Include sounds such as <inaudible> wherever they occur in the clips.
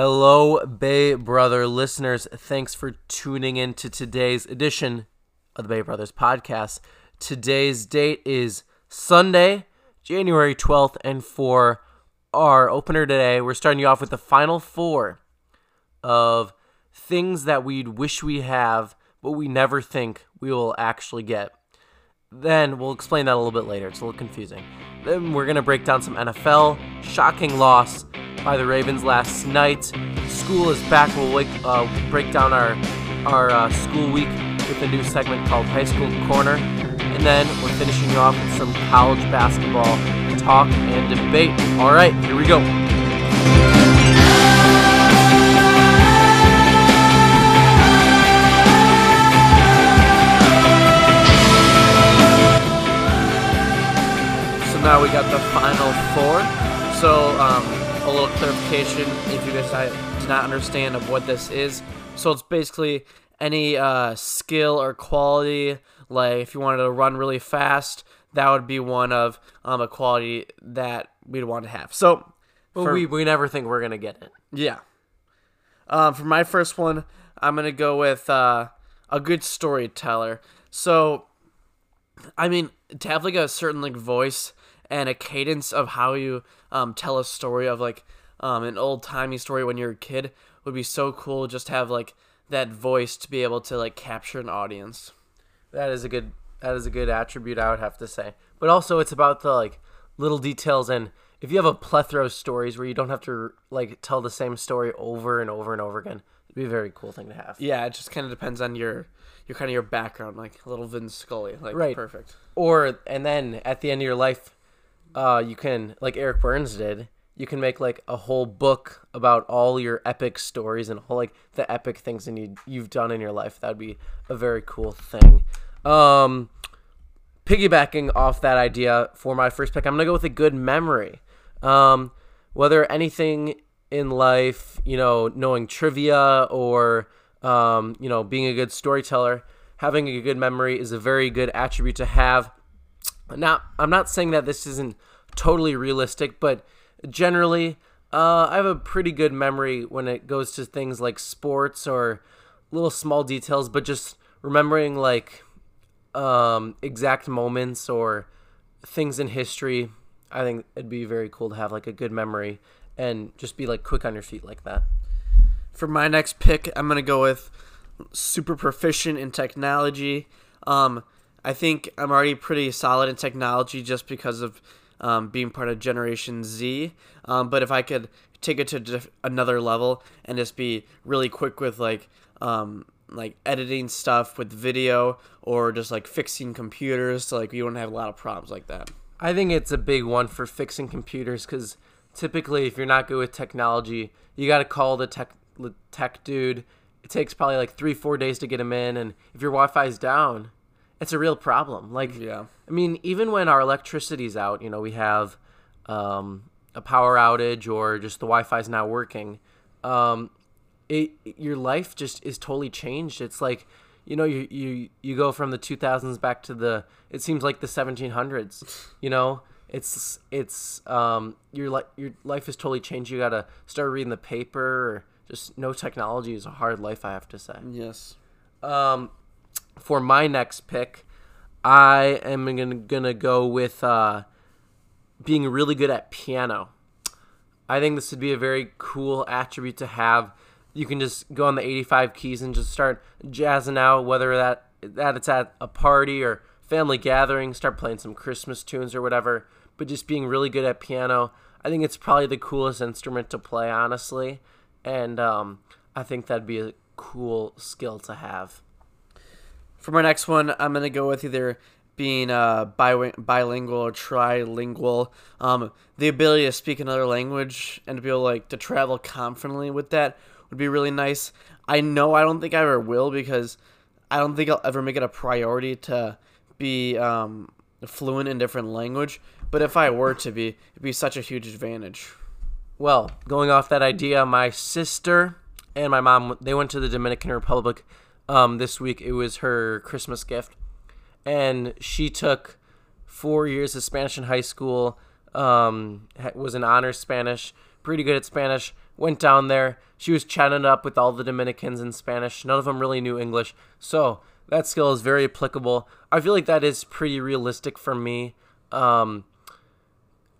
Hello, Bay Brother listeners. Thanks for tuning in to today's edition of the Bay Brothers podcast. Today's date is Sunday, January 12th, and for our opener today, we're starting you off with the final four of things that we'd wish we have, but we never think we will actually get. Then we'll explain that a little bit later. It's a little confusing. Then we're going to break down some NFL, shocking loss by the Ravens last night. School is back. We'll wake, uh, break down our our uh, school week with a new segment called High School Corner, and then we're finishing off with some college basketball talk and debate. All right, here we go. So now we got the final four. So um, a little clarification if you guys do not understand of what this is. So it's basically any uh, skill or quality. Like if you wanted to run really fast, that would be one of um, a quality that we'd want to have. So, But For- we, we never think we're going to get it. yeah. Um, for my first one, I'm gonna go with uh, a good storyteller. So, I mean, to have like a certain like voice and a cadence of how you um, tell a story of like um, an old timey story when you're a kid would be so cool. Just to have like that voice to be able to like capture an audience. That is a good that is a good attribute I would have to say. But also it's about the like little details and if you have a plethora of stories where you don't have to like tell the same story over and over and over again, it'd be a very cool thing to have. Yeah, it just kind of depends on your your kind of your background, like little Vin Scully, like Right. perfect. Or and then at the end of your life, uh, you can like Eric Burns did. You can make like a whole book about all your epic stories and all like the epic things that you you've done in your life. That'd be a very cool thing. Um, piggybacking off that idea for my first pick, I'm gonna go with a good memory. Um, whether anything in life, you know, knowing trivia or um, you know, being a good storyteller, having a good memory is a very good attribute to have. Now, I'm not saying that this isn't totally realistic, but generally, uh, I have a pretty good memory when it goes to things like sports or little small details, but just remembering like um, exact moments or things in history. I think it'd be very cool to have like a good memory and just be like quick on your feet like that. For my next pick, I'm gonna go with super proficient in technology. Um, I think I'm already pretty solid in technology just because of um, being part of Generation Z. Um, but if I could take it to diff- another level and just be really quick with like um, like editing stuff with video or just like fixing computers, so like you don't have a lot of problems like that. I think it's a big one for fixing computers because typically, if you're not good with technology, you got to call the tech the tech dude. It takes probably like three, four days to get him in, and if your Wi-Fi's down, it's a real problem. Like, Yeah. I mean, even when our electricity's out, you know, we have um, a power outage or just the Wi-Fi's not working. Um, it your life just is totally changed. It's like you know you you you go from the 2000s back to the it seems like the 1700s. You know, it's it's um your li- your life is totally changed. You got to start reading the paper. Or just no technology is a hard life. I have to say. Yes. Um, for my next pick, I am gonna gonna go with uh, being really good at piano. I think this would be a very cool attribute to have. You can just go on the 85 keys and just start jazzing out, whether that that it's at a party or family gathering, start playing some Christmas tunes or whatever. But just being really good at piano, I think it's probably the coolest instrument to play, honestly. And um, I think that'd be a cool skill to have. For my next one, I'm gonna go with either being uh, bi- bilingual or trilingual. Um, the ability to speak another language and to be able like to travel confidently with that would be really nice. I know I don't think I ever will because I don't think I'll ever make it a priority to be um, fluent in different language. But if I were to be, it'd be such a huge advantage. Well, going off that idea, my sister and my mom they went to the Dominican Republic um, this week. It was her Christmas gift, and she took four years of Spanish in high school. Um, was an honors Spanish, pretty good at Spanish. went down there. She was chatting up with all the Dominicans in Spanish. None of them really knew English. So that skill is very applicable. I feel like that is pretty realistic for me. Um,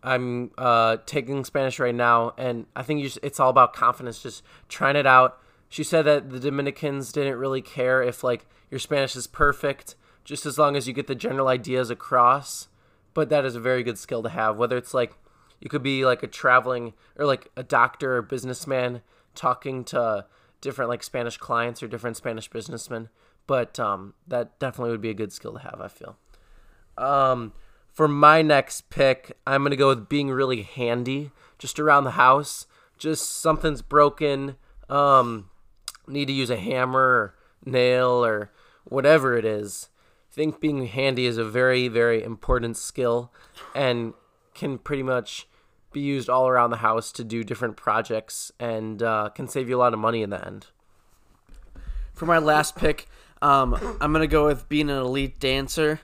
I'm uh, taking Spanish right now, and I think it's all about confidence, just trying it out. She said that the Dominicans didn't really care if like your Spanish is perfect, just as long as you get the general ideas across. But that is a very good skill to have, whether it's like you could be like a traveling or like a doctor or businessman talking to different like Spanish clients or different Spanish businessmen. But um, that definitely would be a good skill to have. I feel. Um, for my next pick, I'm gonna go with being really handy, just around the house. Just something's broken, um, need to use a hammer, or nail, or whatever it is. I think being handy is a very, very important skill, and can pretty much be used all around the house to do different projects, and uh, can save you a lot of money in the end. For my last pick, um, I'm gonna go with being an elite dancer.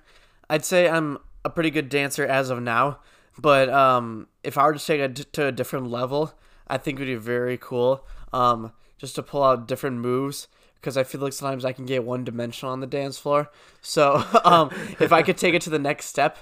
I'd say I'm a pretty good dancer as of now, but um, if I were to take it to a different level, I think it would be very cool. Um, just to pull out different moves because I feel like sometimes I can get one dimensional on the dance floor. So <laughs> um, if I could take it to the next step,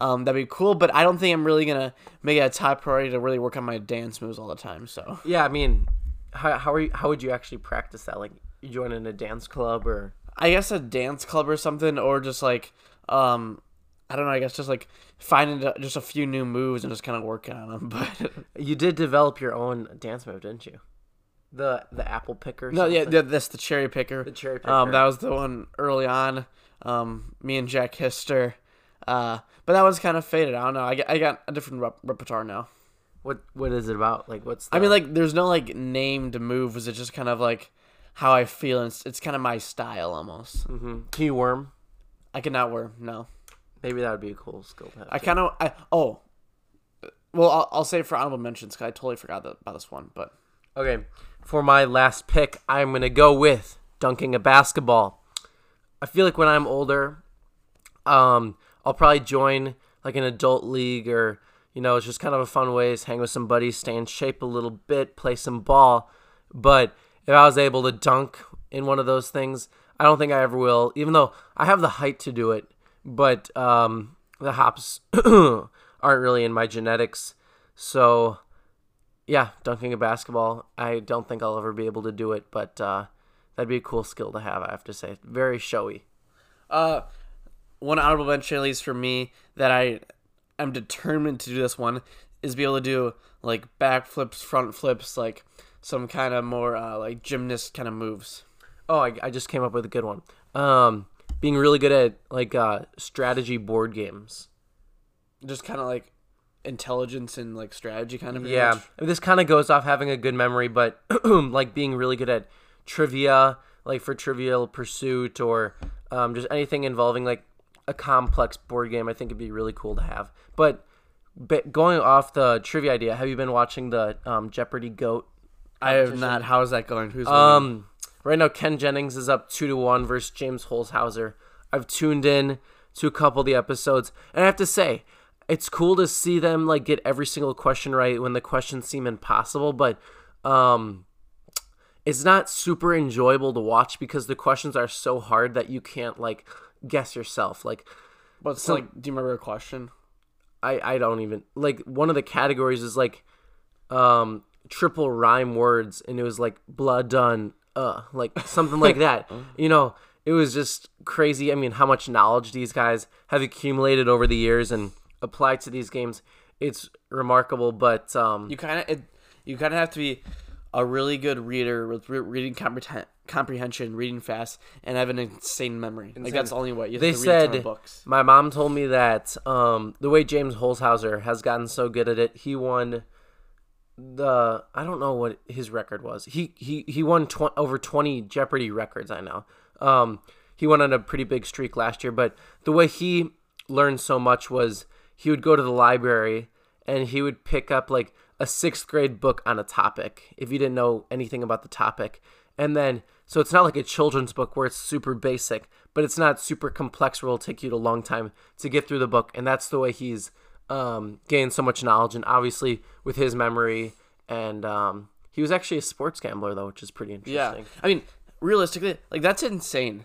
um, that'd be cool. But I don't think I'm really gonna make it a top priority to really work on my dance moves all the time. So Yeah, I mean, how how are you, how would you actually practice that? Like, you join in a dance club or? I guess a dance club or something, or just like um, I don't know. I guess just like finding just a few new moves and just kind of working on them. <laughs> But You did develop your own dance move, didn't you? The the apple picker. no, yeah, th- that's the cherry picker. The cherry Um, picker. that was the one early on. Um, me and Jack Hister. Uh, but that was kind of faded. I don't know. I got, I got a different rep- repertoire now. What what is it about? Like, what's? The, I mean, like, there's no like named move moves. It's just kind of like how I feel. And it's, it's kind of my style almost. hmm can you worm? I cannot wear no. Maybe that would be a cool skill to have. I kind of I oh. Well, I'll, I'll say it for honorable mentions because I totally forgot that, about this one. But Okay, for my last pick, I'm gonna go with dunking a basketball. I feel like when I'm older, um, I'll probably join like an adult league or you know, it's just kind of a fun way to hang with some buddies, stay in shape a little bit, play some ball. But if I was able to dunk in one of those things, I don't think I ever will. Even though I have the height to do it, but um, the hops <clears throat> aren't really in my genetics. So yeah, dunking a basketball. I don't think I'll ever be able to do it, but uh, that'd be a cool skill to have. I have to say, very showy. uh, one honorable mention at least for me that I am determined to do this one is be able to do like backflips, front flips, like some kind of more uh, like gymnast kind of moves. Oh, I, I just came up with a good one. Um, being really good at like uh, strategy board games. Just kind of like intelligence and like strategy kind of. pretty Yeah, much. this kind of goes off having a good memory, but <clears throat> like being really good at trivia, like for Trivial Pursuit or um, just anything involving like a complex board game. I think it'd be really cool to have. But, but going off the trivia idea, have you been watching the um, Jeopardy Goat? I have not. How is that going? Who's winning? Um, right now Ken Jennings is up two to one versus James Holzhauer. I've tuned in to a couple of the episodes, and I have to say, it's cool to see them like get every single question right when the questions seem impossible, but um, it's not super enjoyable to watch because the questions are so hard that you can't like guess yourself. Like what's so, like, do you remember a question? I I don't even like one of the categories is like um triple rhyme words and it was like blood done uh like something like that. <laughs> You know, it was just crazy. I mean, how much knowledge these guys have accumulated over the years and applied to these games. It's remarkable, but um You kind of you kind of have to be a really good reader with re- reading comprehen- comprehension, reading fast, and have an insane memory. Like that's the only way. You have they to read a ton of said books. my mom told me that um, the way James Holzhauer has gotten so good at it, he won the I don't know what his record was. He he he won tw- over twenty Jeopardy records. I know. Um, he went on a pretty big streak last year, but the way he learned so much was he would go to the library and he would pick up like a sixth grade book on a topic if you didn't know anything about the topic. And then, so it's not like a children's book where it's super basic, but it's not super complex where it'll take you a long time to get through the book. And that's the way he's um, gained so much knowledge. And obviously, with his memory and um, He was actually a sports gambler though, which is pretty interesting. Yeah. interesting. I mean, realistically, like that's insane.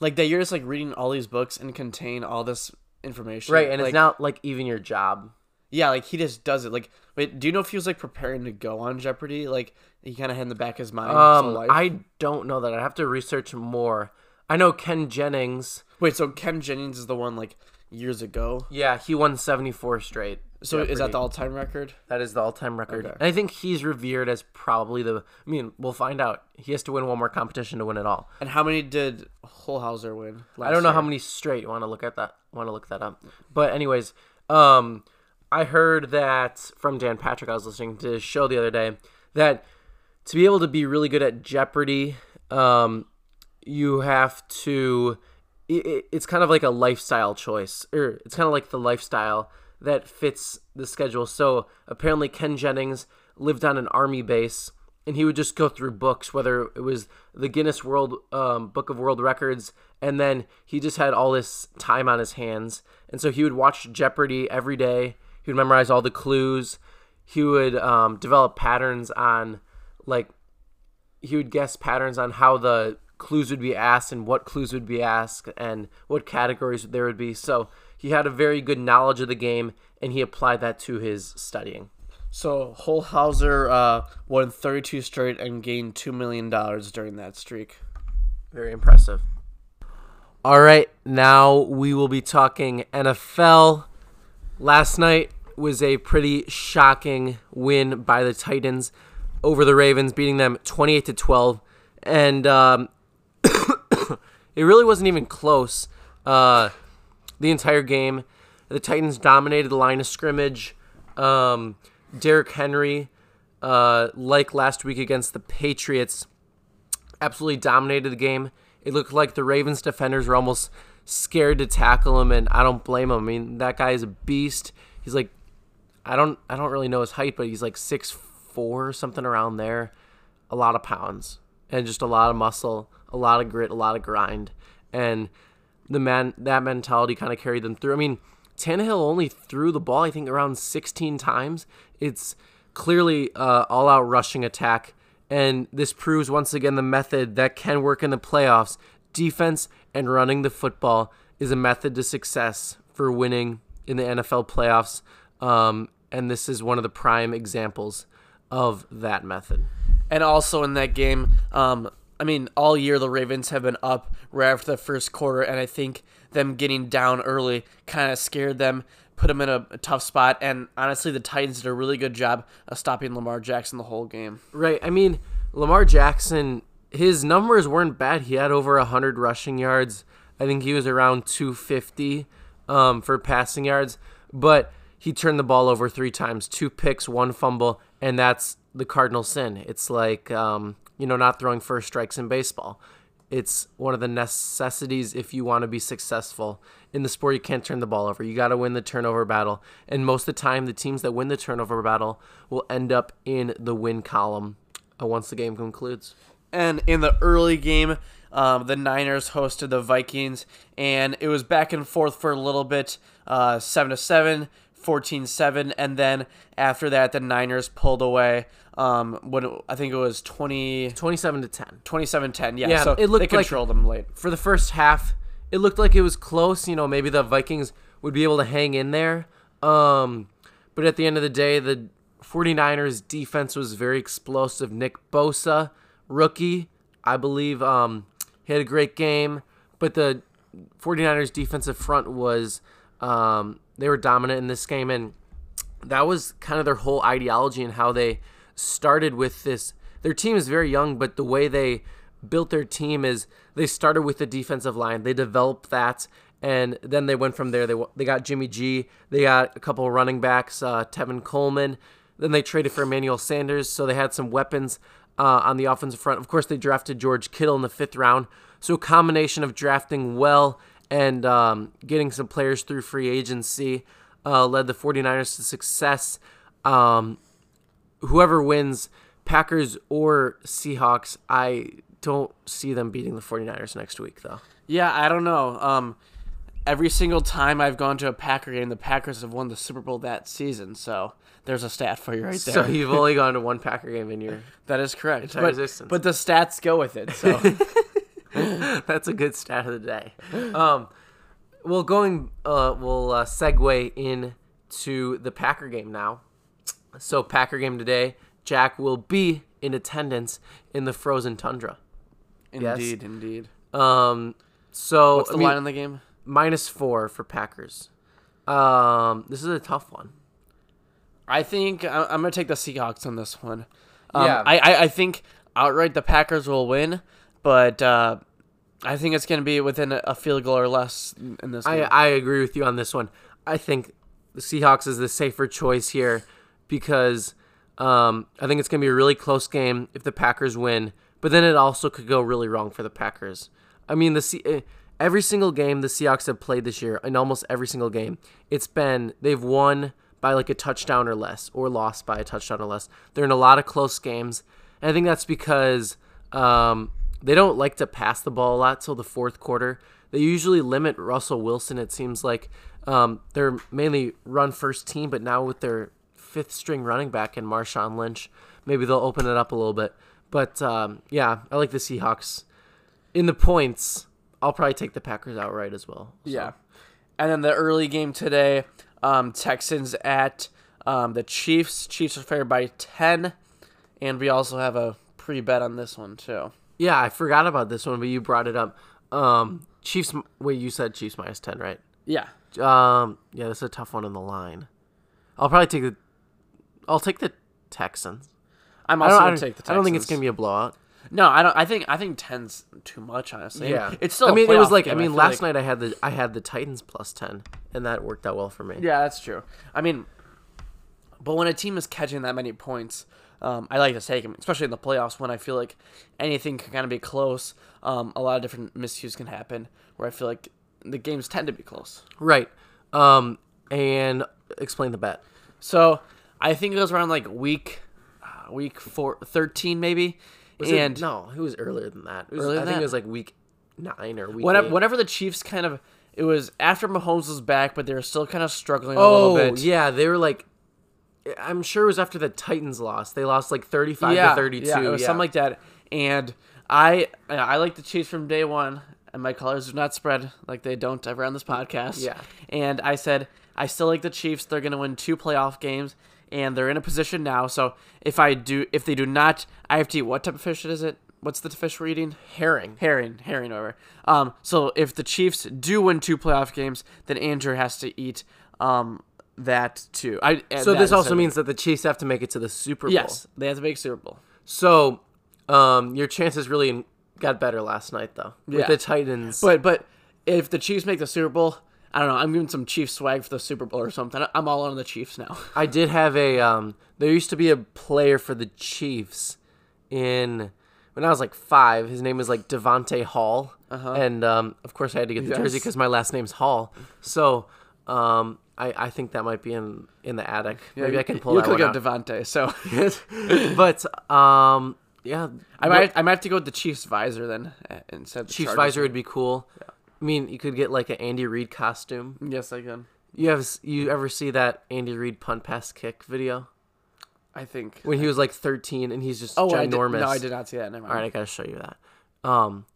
Like that you're just like reading all these books and contain all this information. Right, and like, it's not like even your job. Yeah, like he just does it. Like, wait, do you know if he was like preparing to go on Jeopardy? Like he kind of had in the back of his mind. his Um, life? I don't know that. I have to research more. I know Ken Jennings. wait. So Ken Jennings is the one like years ago. Yeah, he won 74 straight. So is that the all-time record? That is the all-time record. Okay. And I think he's revered as probably the. I mean, we'll find out. He has to win one more competition to win it all. And how many did Holzhauer win? I don't know how many straight. You want to look at that? Want to look that up? But anyways, um, I heard that from Dan Patrick. I was listening to his show the other day that to be able to be really good at Jeopardy, um, you have to. It- it's kind of like a lifestyle choice, or it's kind of like the lifestyle that fits the schedule. So apparently, Ken Jennings lived on an army base, and he would just go through books, whether it was the Guinness World um, Book of World Records, and then he just had all this time on his hands, and so he would watch Jeopardy every day. He would memorize all the clues. He would um, develop patterns on like he would guess patterns on how the clues would be asked and what clues would be asked and what categories there would be. So he had a very good knowledge of the game and he applied that to his studying. So Holzhauer uh, won 32 straight and gained two million dollars during that streak. Very impressive. All right, now we will be talking NFL. Last night was a pretty shocking win by the Titans over the Ravens, beating them 28 to 12, and um, <coughs> it really wasn't even close. Uh, the entire game, the Titans dominated the line of scrimmage. Um, Derrick Henry, uh, like last week against the Patriots, absolutely dominated the game. It looked like the Ravens defenders were almost scared to tackle him, and I don't blame him. I mean, that guy is a beast. He's like, I don't, I don't really know his height, but he's like six four, something around there. A lot of pounds and just a lot of muscle, a lot of grit, a lot of grind, and the man that mentality kind of carried them through. I mean, Tannehill only threw the ball, I think, around 16 times. It's clearly uh, all out rushing attack. And this proves once again the method that can work in the playoffs. Defense and running the football is a method to success for winning in the NFL playoffs. Um, and this is one of the prime examples of that method. And also in that game, um, I mean, all year the Ravens have been up right after the first quarter, and I think them getting down early kind of scared them, put them in a, a tough spot. And honestly, the Titans did a really good job of stopping Lamar Jackson the whole game. Right. I mean, Lamar Jackson, his numbers weren't bad. He had over 100 rushing yards. I think he was around 250 um, for passing yards, but he turned the ball over three times two picks, one fumble, and that's the cardinal sin. It's like, um, you know, not throwing first strikes in baseball. It's one of the necessities if you want to be successful. In the sport, you can't turn the ball over. You got to win the turnover battle. And most of the time, the teams that win the turnover battle will end up in the win column uh, once the game concludes. And in the early game, um, the Niners hosted the Vikings, and it was back and forth for a little bit, uh, seven to seven, 14-7, and then after that, the Niners pulled away. Um, when it- I think it was 20, 27 to 10. 27-10. Yeah, Yeah, so it looked they like- controlled them late. For the first half, it looked like it was close. You know, maybe the Vikings would be able to hang in there. Um, but at the end of the day, the 49ers defense was very explosive. Nick Bosa, rookie, I believe, um, he had a great game. But the 49ers defensive front was, um, they were dominant in this game. And that was kind of their whole ideology and how they started with this. Their team is very young, but the way they built their team is they started with the defensive line. They developed that, and then they went from there. They they got Jimmy G. They got a couple of running backs, uh, Tevin Coleman. Then they traded for Emmanuel Sanders, so they had some weapons uh, on the offensive front. Of course, they drafted George Kittle in the fifth round. So a combination of drafting well and um, getting some players through free agency uh, led the 49ers to success. Um, whoever wins, Packers or Seahawks, I don't see them beating the 49ers next week, though. Yeah, I don't know. Um, every single time I've gone to a Packer game, the Packers have won the Super Bowl that season, so There's a stat for you right there. So you've only <laughs> gone to one Packer game in your. that is correct. But, existence. but the stats go with it. So <laughs> <laughs> That's a good stat of the day. Um, well, going, uh, we'll uh, segue in to the Packer game now. So Packer game today. Jack will be in attendance in the frozen tundra. indeed, indeed. Um, so What's the I mean, line in the game? minus four for Packers. Um, this is a tough one. I think I'm gonna take the Seahawks on this one. Um, Yeah. I, I I think outright the Packers will win, but uh, I think it's gonna be within a, field goal or less in this. I, Game. I agree with you on this one. I think the Seahawks is the safer choice here because um, I think it's going to be a really close game if the Packers win, but then it also could go really wrong for the Packers. I mean, the eh, every single game the Seahawks have played this year, in almost every single game, it's been they've won by like a touchdown or less, or lost by a touchdown or less. They're in a lot of close games, and I think that's because um, they don't like to pass the ball a lot till the fourth quarter. They usually limit Russell Wilson. It seems like um, they're mainly run first team, but now with their fifth string running back in Marshawn Lynch, maybe they'll open it up a little bit. But um, yeah, I like the Seahawks. In the points, I'll probably take the Packers outright as well. So- Yeah. And then the early game today, um, Texans at um, the Chiefs. Chiefs are favored by 10. And we also have a pre bet on this one, too. Yeah, I forgot about this one, but you brought it up. Um, Chiefs. Wait, you said Chiefs minus ten, right? Yeah. Um, yeah, this is a tough one in the line. I'll probably take the. I'll take the Texans. I'm also gonna take the Texans. I don't think it's gonna be a blowout. No, I don't. I think I think 10's too much, honestly. Yeah. It's still. I mean, it was like. game. I mean, feel last like- night I had the I had the Titans plus ten, and that worked out well for me. Yeah, that's true. I mean, but when a team is catching that many points, um, I like to take them, especially in the playoffs when I feel like anything can kind of be close. Um, a lot of different miscues can happen where I feel like the games tend to be close. Right. Um, and explain the bet. So I think it was around like week, uh, week four, 13 maybe. Was it- and no, it was earlier than that. Was, Earlier I than think that? it was like week nine or week. whenever, eight. whenever the Chiefs kind of, it was after Mahomes was back, but they were still kind of struggling a Oh little bit. yeah, they were like. I'm sure it was after the Titans lost. They lost like 35 to 32. Yeah, it was something like that. And I I like the Chiefs from day one, and my colors do not spread like they don't ever on this podcast. Yeah. And I said I still like the Chiefs. They're gonna win two playoff games, and they're in a position now. So if I do, if they do not, I have to eat what type of fish is it? What's the fish we're eating? herring. Herring, herring over. Um, so if the Chiefs do win two playoff games, then Andrew has to eat um that too. I So this also means that the Chiefs have to make it to the Super Bowl. yes, they have to make Super Bowl. So, um, your chances really got better last night, though, with Yeah. the Titans. But but if the Chiefs make the Super Bowl, I don't know. I'm giving some Chiefs swag for the Super Bowl or something. I'm all on the Chiefs now. <laughs> I did have a. Um, there used to be a player for the Chiefs in when I was like five. His name was like Devonte Hall, and um, of course I had to get the jersey Uh-huh. Because my last name's Hall. So, um, I, I think that might be in in the attic. Maybe I can pull it out. you that could one get out. Devontae. So <laughs> but um, yeah, I might I might have to go with the Chiefs visor then uh, instead. Of the Chiefs Chargers visor one. would be cool. Yeah. I mean, you could get like an Andy Reid costume. Yes, I can. You have you ever see that Andy Reid punt pass kick video I think. when he was like 13 and he's just oh, I did, no, I did not see that. Never mind. All right, I gotta show you that. Um,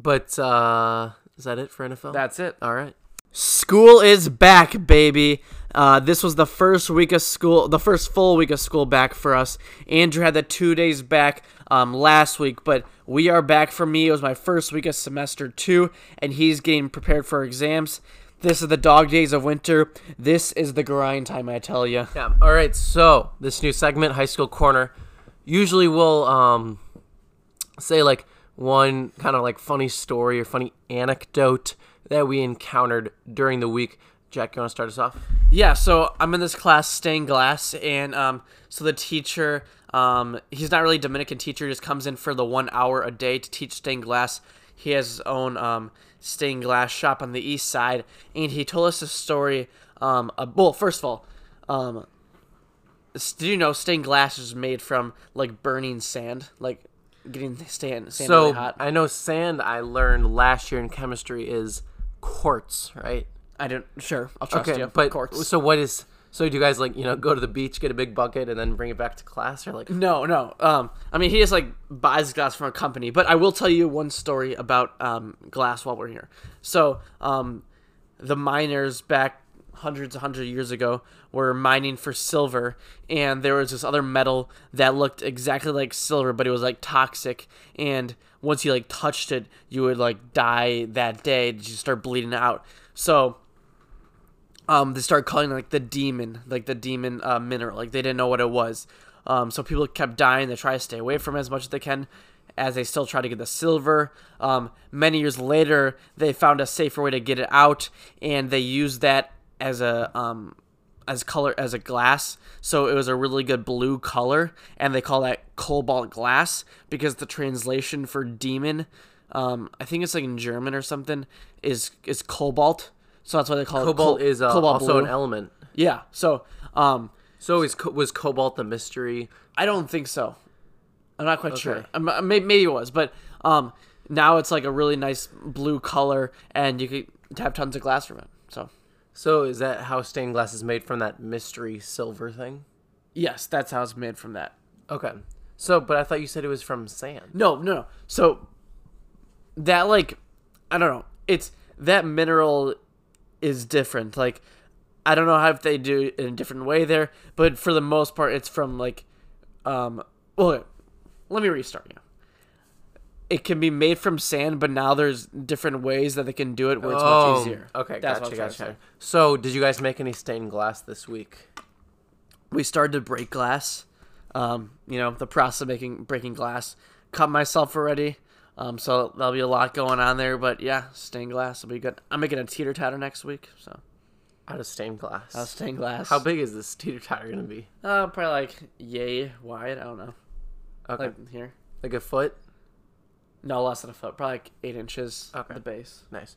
but uh, is that it for NFL? That's it. all right. School is back, baby. Uh, this was the first week of school, the first full week of school back for us. Andrew had the two days back um, last week, but we are back for me. It was my first week of semester two, and he's getting prepared for exams. This is the dog days of winter. This is the grind time, I tell you. Yeah. All right. So this new segment, High School Corner, usually we'll um say like one kind of like funny story or funny anecdote that we encountered during the week. Jack, you want to start us off? Yeah, so I'm in this class, stained glass, and um, so the teacher, um, he's not really a Dominican teacher, just comes in for the one hour a day to teach stained glass. He has his own um, stained glass shop on the east side, and he told us a story. Um, uh, well, first of all, um, did you know stained glass is made from like burning sand, like getting the sand, sand So really hot? I know sand. I learned last year in chemistry is quartz, right? I don't. Sure, I'll trust Okay, you. but Quartz. so what is So do you guys like you know go to the beach, get a big bucket, and then bring it back to class, or like No, no. Um, I mean, he just like buys glass from a company. But I will tell you one story about um, glass while we're here. So, um, the miners back hundreds and hundreds of years ago were mining for silver, and there was this other metal that looked exactly like silver, but it was like toxic. And once you like touched it, you would like die that day. You start bleeding out. So um, they started calling it like the demon, like the demon uh, mineral. Like they didn't know what it was. Um, so people kept dying. They try to stay away from it as much as they can, as they still try to get the silver. Um, many years later, they found a safer way to get it out, and they used that as a um, as color as a glass. So it was a really good blue color, and they call that cobalt glass because the translation for demon, um, I think it's like in German or something, is is cobalt. So that's why they call cobalt it col- is uh, cobalt also blue. an element. Yeah. So, um, So is co- was cobalt the mystery? I don't think so. I'm not quite sure. Okay. Um, uh, may- maybe it was, but um, now it's like a really nice blue color, and you could have tons of glass from it. So, So is that how stained glass is made from that mystery silver thing? yes, that's how it's made from that. Okay. So, but I thought you said it was from sand. No, no, no. So that like, I don't know. It's that mineral is different. Like, I don't know how if they do it in a different way there, but for the most part, it's from like, um. Well, let me restart you. It can be made from sand, but now there's different ways that they can do it where it's much easier. Oh, Okay, That's gotcha, what I'm trying to gotcha. say. So, did you guys make any stained glass this week? we started to break glass. Um, you know, the process of making breaking glass. Cut myself already. Um, so there'll be a lot going on there, but yeah, stained glass will be good. I'm making a teeter totter next week, so Out of stained glass. uh, stained glass. How big is this teeter totter gonna be? Uh, probably like yay wide. I don't know. Okay, Like here. like a foot. No, less than a foot. Probably like eight inches. Okay. At the base. Nice.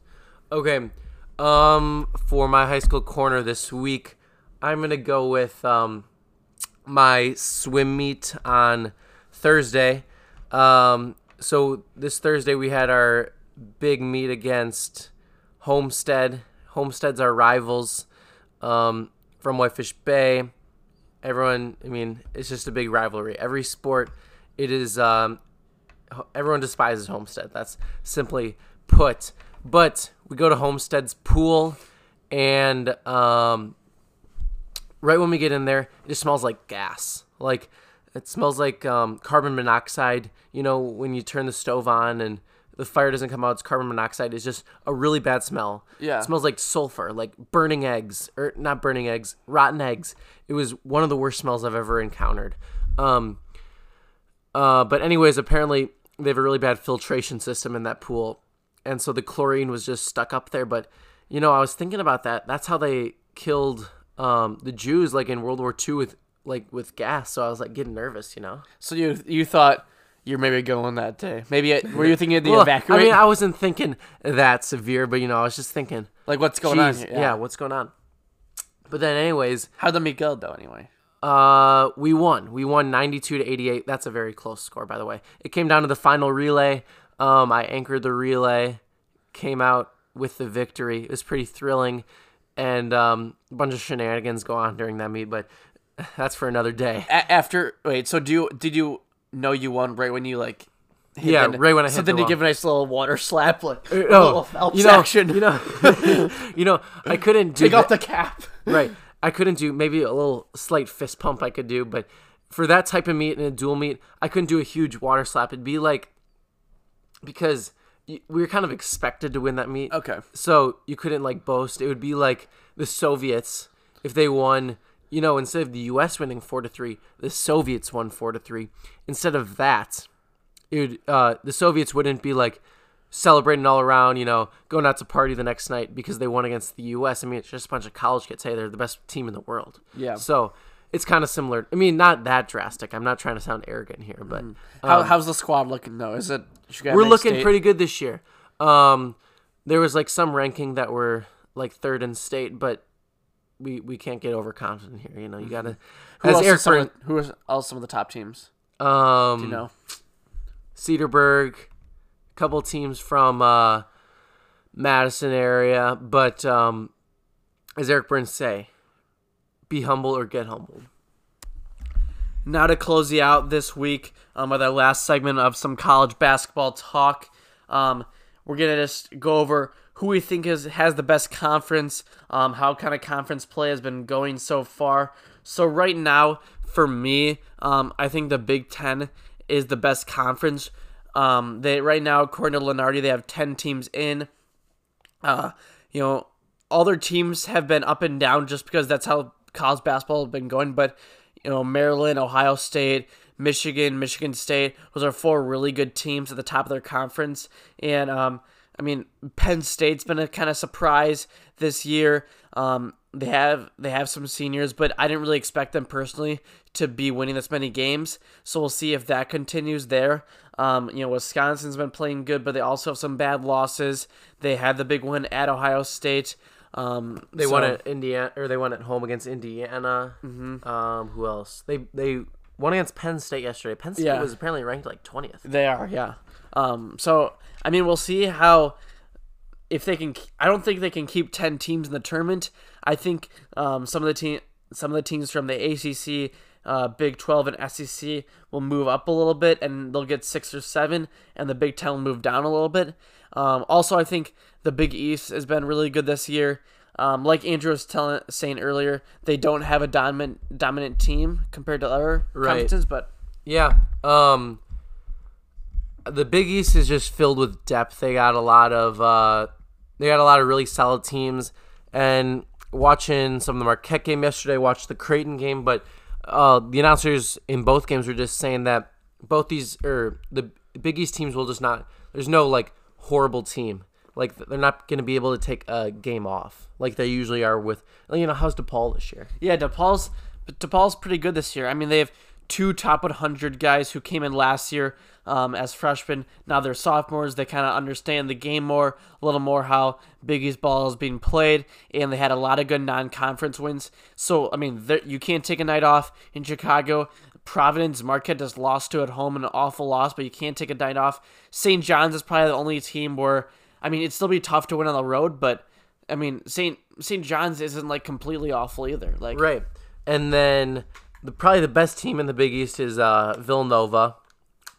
Okay. Um, for my high school corner this week, I'm gonna go with um, my swim meet on Thursday. Um, so this Thursday we had our big meet against Homestead. Homestead's our rivals um, from Whitefish Bay. Everyone, I mean, it's just a big rivalry. Every sport, it is. Um, everyone despises Homestead. That's simply put. But we go to Homestead's pool, and um, right when we get in there, it just smells like gas. Like it smells like um, carbon monoxide. You know, when you turn the stove on and the fire doesn't come out, it's carbon monoxide. It's just a really bad smell. Yeah. It smells like sulfur, like burning eggs, or not burning eggs, rotten eggs. It was one of the worst smells I've ever encountered. Um, uh, but anyways, apparently they have a really bad filtration system in that pool, and so the chlorine was just stuck up there. But you know, I was thinking about that. That's how they killed um, the Jews, like in World War II, with like with gas. So I was like getting nervous, you know. So you you thought you're maybe going that day? Maybe it, were you thinking of the Well, evacuate? I mean, I wasn't thinking that severe, but you know, I was just thinking, like what's going on? Here? yeah. what's going on? But then, anyways, How'd the meet go though? Anyway. Uh, we won. We won 92 to 88. That's a very close score, by the way. It came down to the final relay. Um, I anchored the relay, came out with the victory. It was pretty thrilling, and um, a bunch of shenanigans go on during that meet, but <laughs> that's for another day. A- after wait, so do you did you know you won right when you like? hit Yeah, the- right when I So hit then the you give a nice little water slap, like a Oh, you know, action. you know, <laughs> you know, I couldn't <laughs> do take off that- the cap. right. I couldn't do maybe a little slight fist pump I could do, but for that type of meet and a dual meet, I couldn't do a huge water slap. It'd be like because we were kind of expected to win that meet. Okay. So you couldn't like boast. It would be like the Soviets if they won. You know, instead of the U.S. winning four to three, the Soviets won four to three. Instead of that, it would, uh, the Soviets wouldn't be like celebrating all around, you know, going out to party the next night because they won against the U.S. I mean, it's just a bunch of college kids. Hey, they're the best team in the world. Yeah. So it's kind of similar. I mean, not that drastic. I'm not trying to sound arrogant here, but How, how's the squad looking though? Is it? Um, we're looking state? pretty good this year. Um, there was like some ranking that were like third in state, but we we can't get overconfident here. You know, you gotta. Who as else, some of, who else some of the top teams? um, You know, Cedarburg, couple teams from uh, Madison area, but um, as Eric Burns say, be humble or get humbled. Now to close you out this week um, with our last segment of some college basketball talk, um, we're gonna just go over who we think is has the best conference, um, how kind of conference play has been going so far. So right now, for me, um, I think the Big Ten is the best conference. Um, they right now, according to Lunardi, they have ten teams in. Uh, you know, all their teams have been up and down just because that's how college basketball has been going. But you know, Maryland, Ohio State, Michigan, Michigan State, those are four really good teams at the top of their conference. And um, I mean, Penn State's been a kind of surprise this year. Um, they have they have some seniors, but I didn't really expect them personally to be winning this many games. So we'll see if that continues there. Um, you know, Wisconsin's been playing good, but they also have some bad losses. They had the big win at Ohio State. Um, They so- won at Indiana, or they won at home against Indiana. Mm-hmm. Um, who else? They they won against Penn State yesterday. Penn State Yeah. was apparently ranked like twentieth. They are, yeah. Um, so I mean, we'll see how if they can. I don't think they can keep ten teams in the tournament. I think um, some of the team, some of the teams from the ACC, uh, Big Twelve, and SEC will move up a little bit, and they'll get six or seven, and the Big Ten will move down a little bit. Um, also, I think the Big East has been really good this year. Um, like Andrew was telling, saying earlier, they don't have a dominant dominant team compared to other Right. conferences, but Yeah. Um the Big East is just filled with depth. They got a lot of uh they got a lot of really solid teams and watching some of the Marquette game yesterday, watched the Creighton game, but uh the announcers in both games were just saying that both these or the Big East teams will just not there's no like horrible team. Like they're not going to be able to take a game off like they usually are with you know how's DePaul this year. Yeah, DePaul's DePaul's pretty good this year. I mean, they have two top 100 guys who came in last year um, as freshmen. Now they're sophomores. They kind of understand the game more, a little more how Big East ball is being played, and they had a lot of good non-conference wins. So I mean, you can't take a night off in Chicago. Providence, Marquette just lost to at home, an awful loss, but you can't take a night off. St. John's is probably the only team where, I mean, it'd still be tough to win on the road, but I mean, St. St. John's isn't like completely awful either. Like, Right. And then the probably the best team in the Big East is uh, Villanova.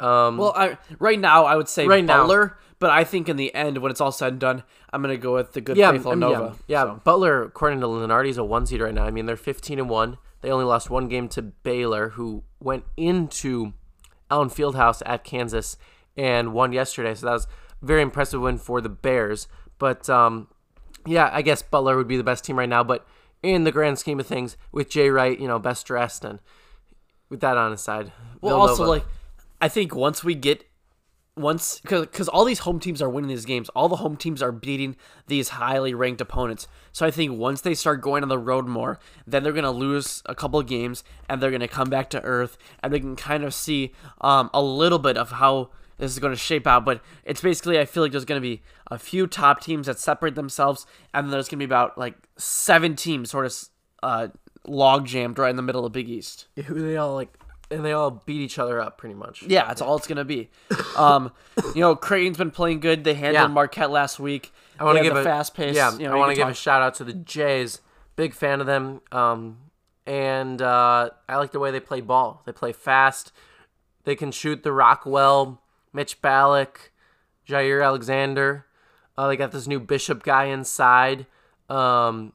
Um, Well, I, right now I would say Right now. Butler, but I think in the end, when it's all said and done, I'm gonna go with the good yeah, faithful I mean, Nova. yeah, yeah. so. Butler, according to Lunardi, is a one seed right now. I mean, they're 15 and one. They only lost one game to Baylor, who went into Allen Fieldhouse at Kansas and won yesterday. So that was a very impressive win for the Bears. But um, yeah, I guess Butler would be the best team right now. But in the grand scheme of things, with Jay Wright, you know, best dressed, and with that on his side, Well, also like, I think once we get once because all these home teams are winning these games, all the home teams are beating these highly ranked opponents. So I think once they start going on the road more, then they're gonna lose a couple games and they're gonna come back to earth, and we can kind of see um, a little bit of how this is going to shape out. But it's basically, I feel like there's going to be a few top teams that separate themselves, and there's going to be about like seven teams sort of uh, log jammed right in the middle of Big East. who they all like, and they all beat each other up pretty much. Yeah, that's all it's gonna be. <laughs> Um, you know, Creighton's been playing good. They handled Yeah. Marquette last week. I want to give a fast pace. Yeah, you know, I want to give a shout out to the Jays. Big fan of them. Um, and uh, I like the way they play ball. They play fast. They can shoot the rock well. Mitch Ballock, Jair Alexander. Uh, they got this new Bishop guy inside. Um,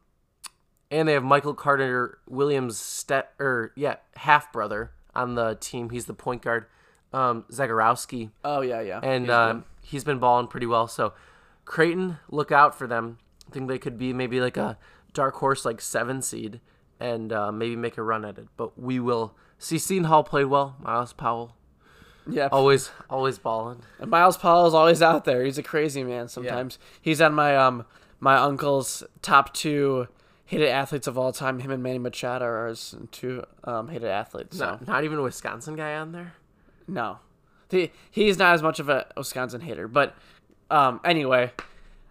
and they have Michael Carter Williams, step or yeah, half brother on the team. He's the point guard. Um, Zegarowski Oh yeah, yeah. and He's uh, good. he's been balling pretty well. So Creighton, look out for them. I think they could be maybe like a dark horse, like seven seed, and uh, maybe make a run at it. But we will see. Seton Hall played well. Myles Powell, yeah. always, always balling. And Myles Powell is always out there. He's a crazy man. Sometimes he's on my um my uncle's top two hated athletes of all time. Him and Manny Machado are his two um hated athletes. So Not, not even a Wisconsin guy on there. No, he, he's not as much of a Wisconsin hater. But um, anyway,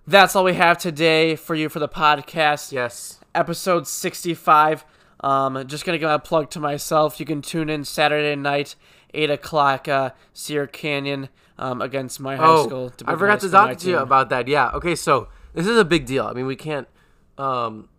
that's all we have today for you for the podcast. Yes. Episode 65. Um, just gonna give a plug to myself. You can tune in Saturday night, eight o'clock. Uh, Sierra Canyon um, against my high Oh, school. I forgot to talk to you about that. Yeah. Okay. So this is a big deal. I mean, we can't. Um,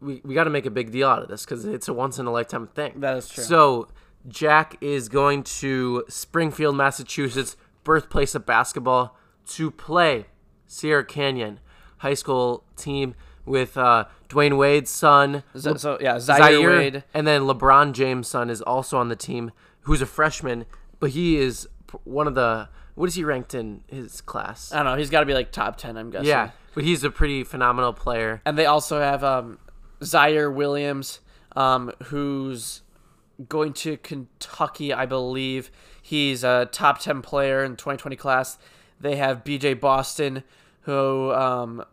we, we got to make a big deal out of this because it's a once in a lifetime thing. That is true. So Jack is going to Springfield, Massachusetts, birthplace of basketball, to play Sierra Canyon High School team with uh, Dwyane Wade's son, So, so yeah, Zaire, Zaire, Wade. and then LeBron James' son is also on the team, who's a freshman, but he is one of the what is he ranked in his class? I don't know. He's got to be like top ten. I'm guessing. yeah, but he's a pretty phenomenal player. And they also have um, Ziaire Williams, um, who's going to Kentucky, I believe. He's a top 10 player in the 2020 class. They have BJ Boston, who um,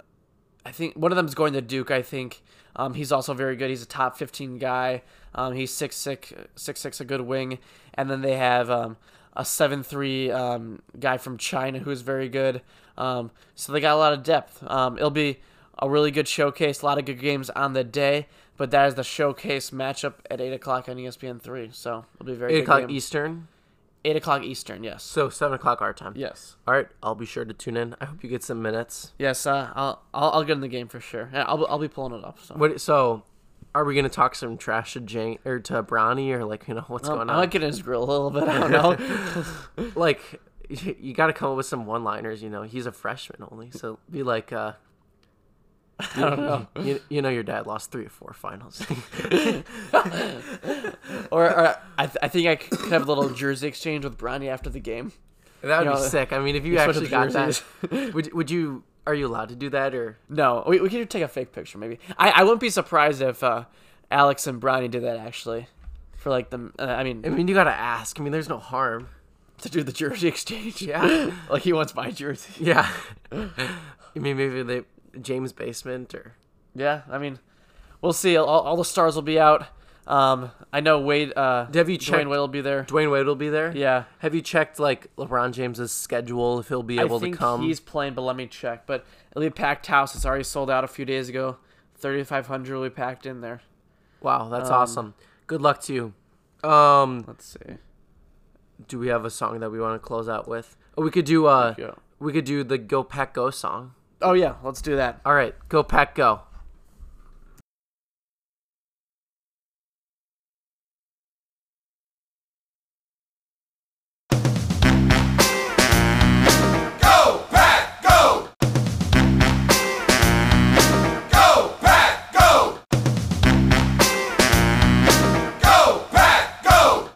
I think one of them is going to Duke, I think. Um, he's also very good. He's a top 15 guy. Um, he's 6'6", 6'6", a good wing. And then they have um, a 7'3", um, guy from China who's very good. Um, so they got a lot of depth. Um, it'll be a really good showcase, a lot of good games on the day. But that is the showcase matchup at 8 o'clock on ESPN 3. So it'll be very Eight o'clock game. Eastern, 8 o'clock Eastern, yes. so seven o'clock our time. Yes. All right, I'll be sure to tune in. I hope you get some minutes. Yes, uh, I'll, I'll I'll get in the game for sure. Yeah, I'll, I'll be pulling it up. So. What? So, are we gonna talk some trash to Jane or to Bronny or like you know what's Um, going on? I might get in his grill a little bit. I don't know. <laughs> <laughs> like you, got to come up with some one-liners. You know, he's a freshman only, so be like, uh, <laughs> I don't know. <laughs> you, you know, your dad lost three or four finals. <laughs> Or, or I, th- I think I could have a little jersey exchange with Bronny after the game. that would You be know, sick. I mean, if you switch actually got that, would would you? Are you allowed to do that or? No, we, we could take a fake picture maybe. I, I wouldn't be surprised if uh, Alex and Bronny did that actually. For like the, uh, I mean, I mean, you got to ask. I mean, there's no harm. to do the jersey exchange. Yeah. like he wants my jersey. Yeah. I mean, maybe the James basement or. Yeah, I mean, we'll see. All, all the stars will be out. Um, I know Wade. Uh, Have you Dwyane Wade will be there. Dwyane Wade will be there. Yeah. Have you checked like LeBron James's schedule if he'll be able to come? he's playing, but let me check. But it'll be a packed house. It's already sold out a few days ago. 3,500 will be packed in there. Wow, that's Um, awesome. Good luck to you. Um, Let's see. do we have a song that we want to close out with? Oh, we could do uh, we could do the Go Pack Go song. Oh yeah, let's do that. All right, Go Pack Go.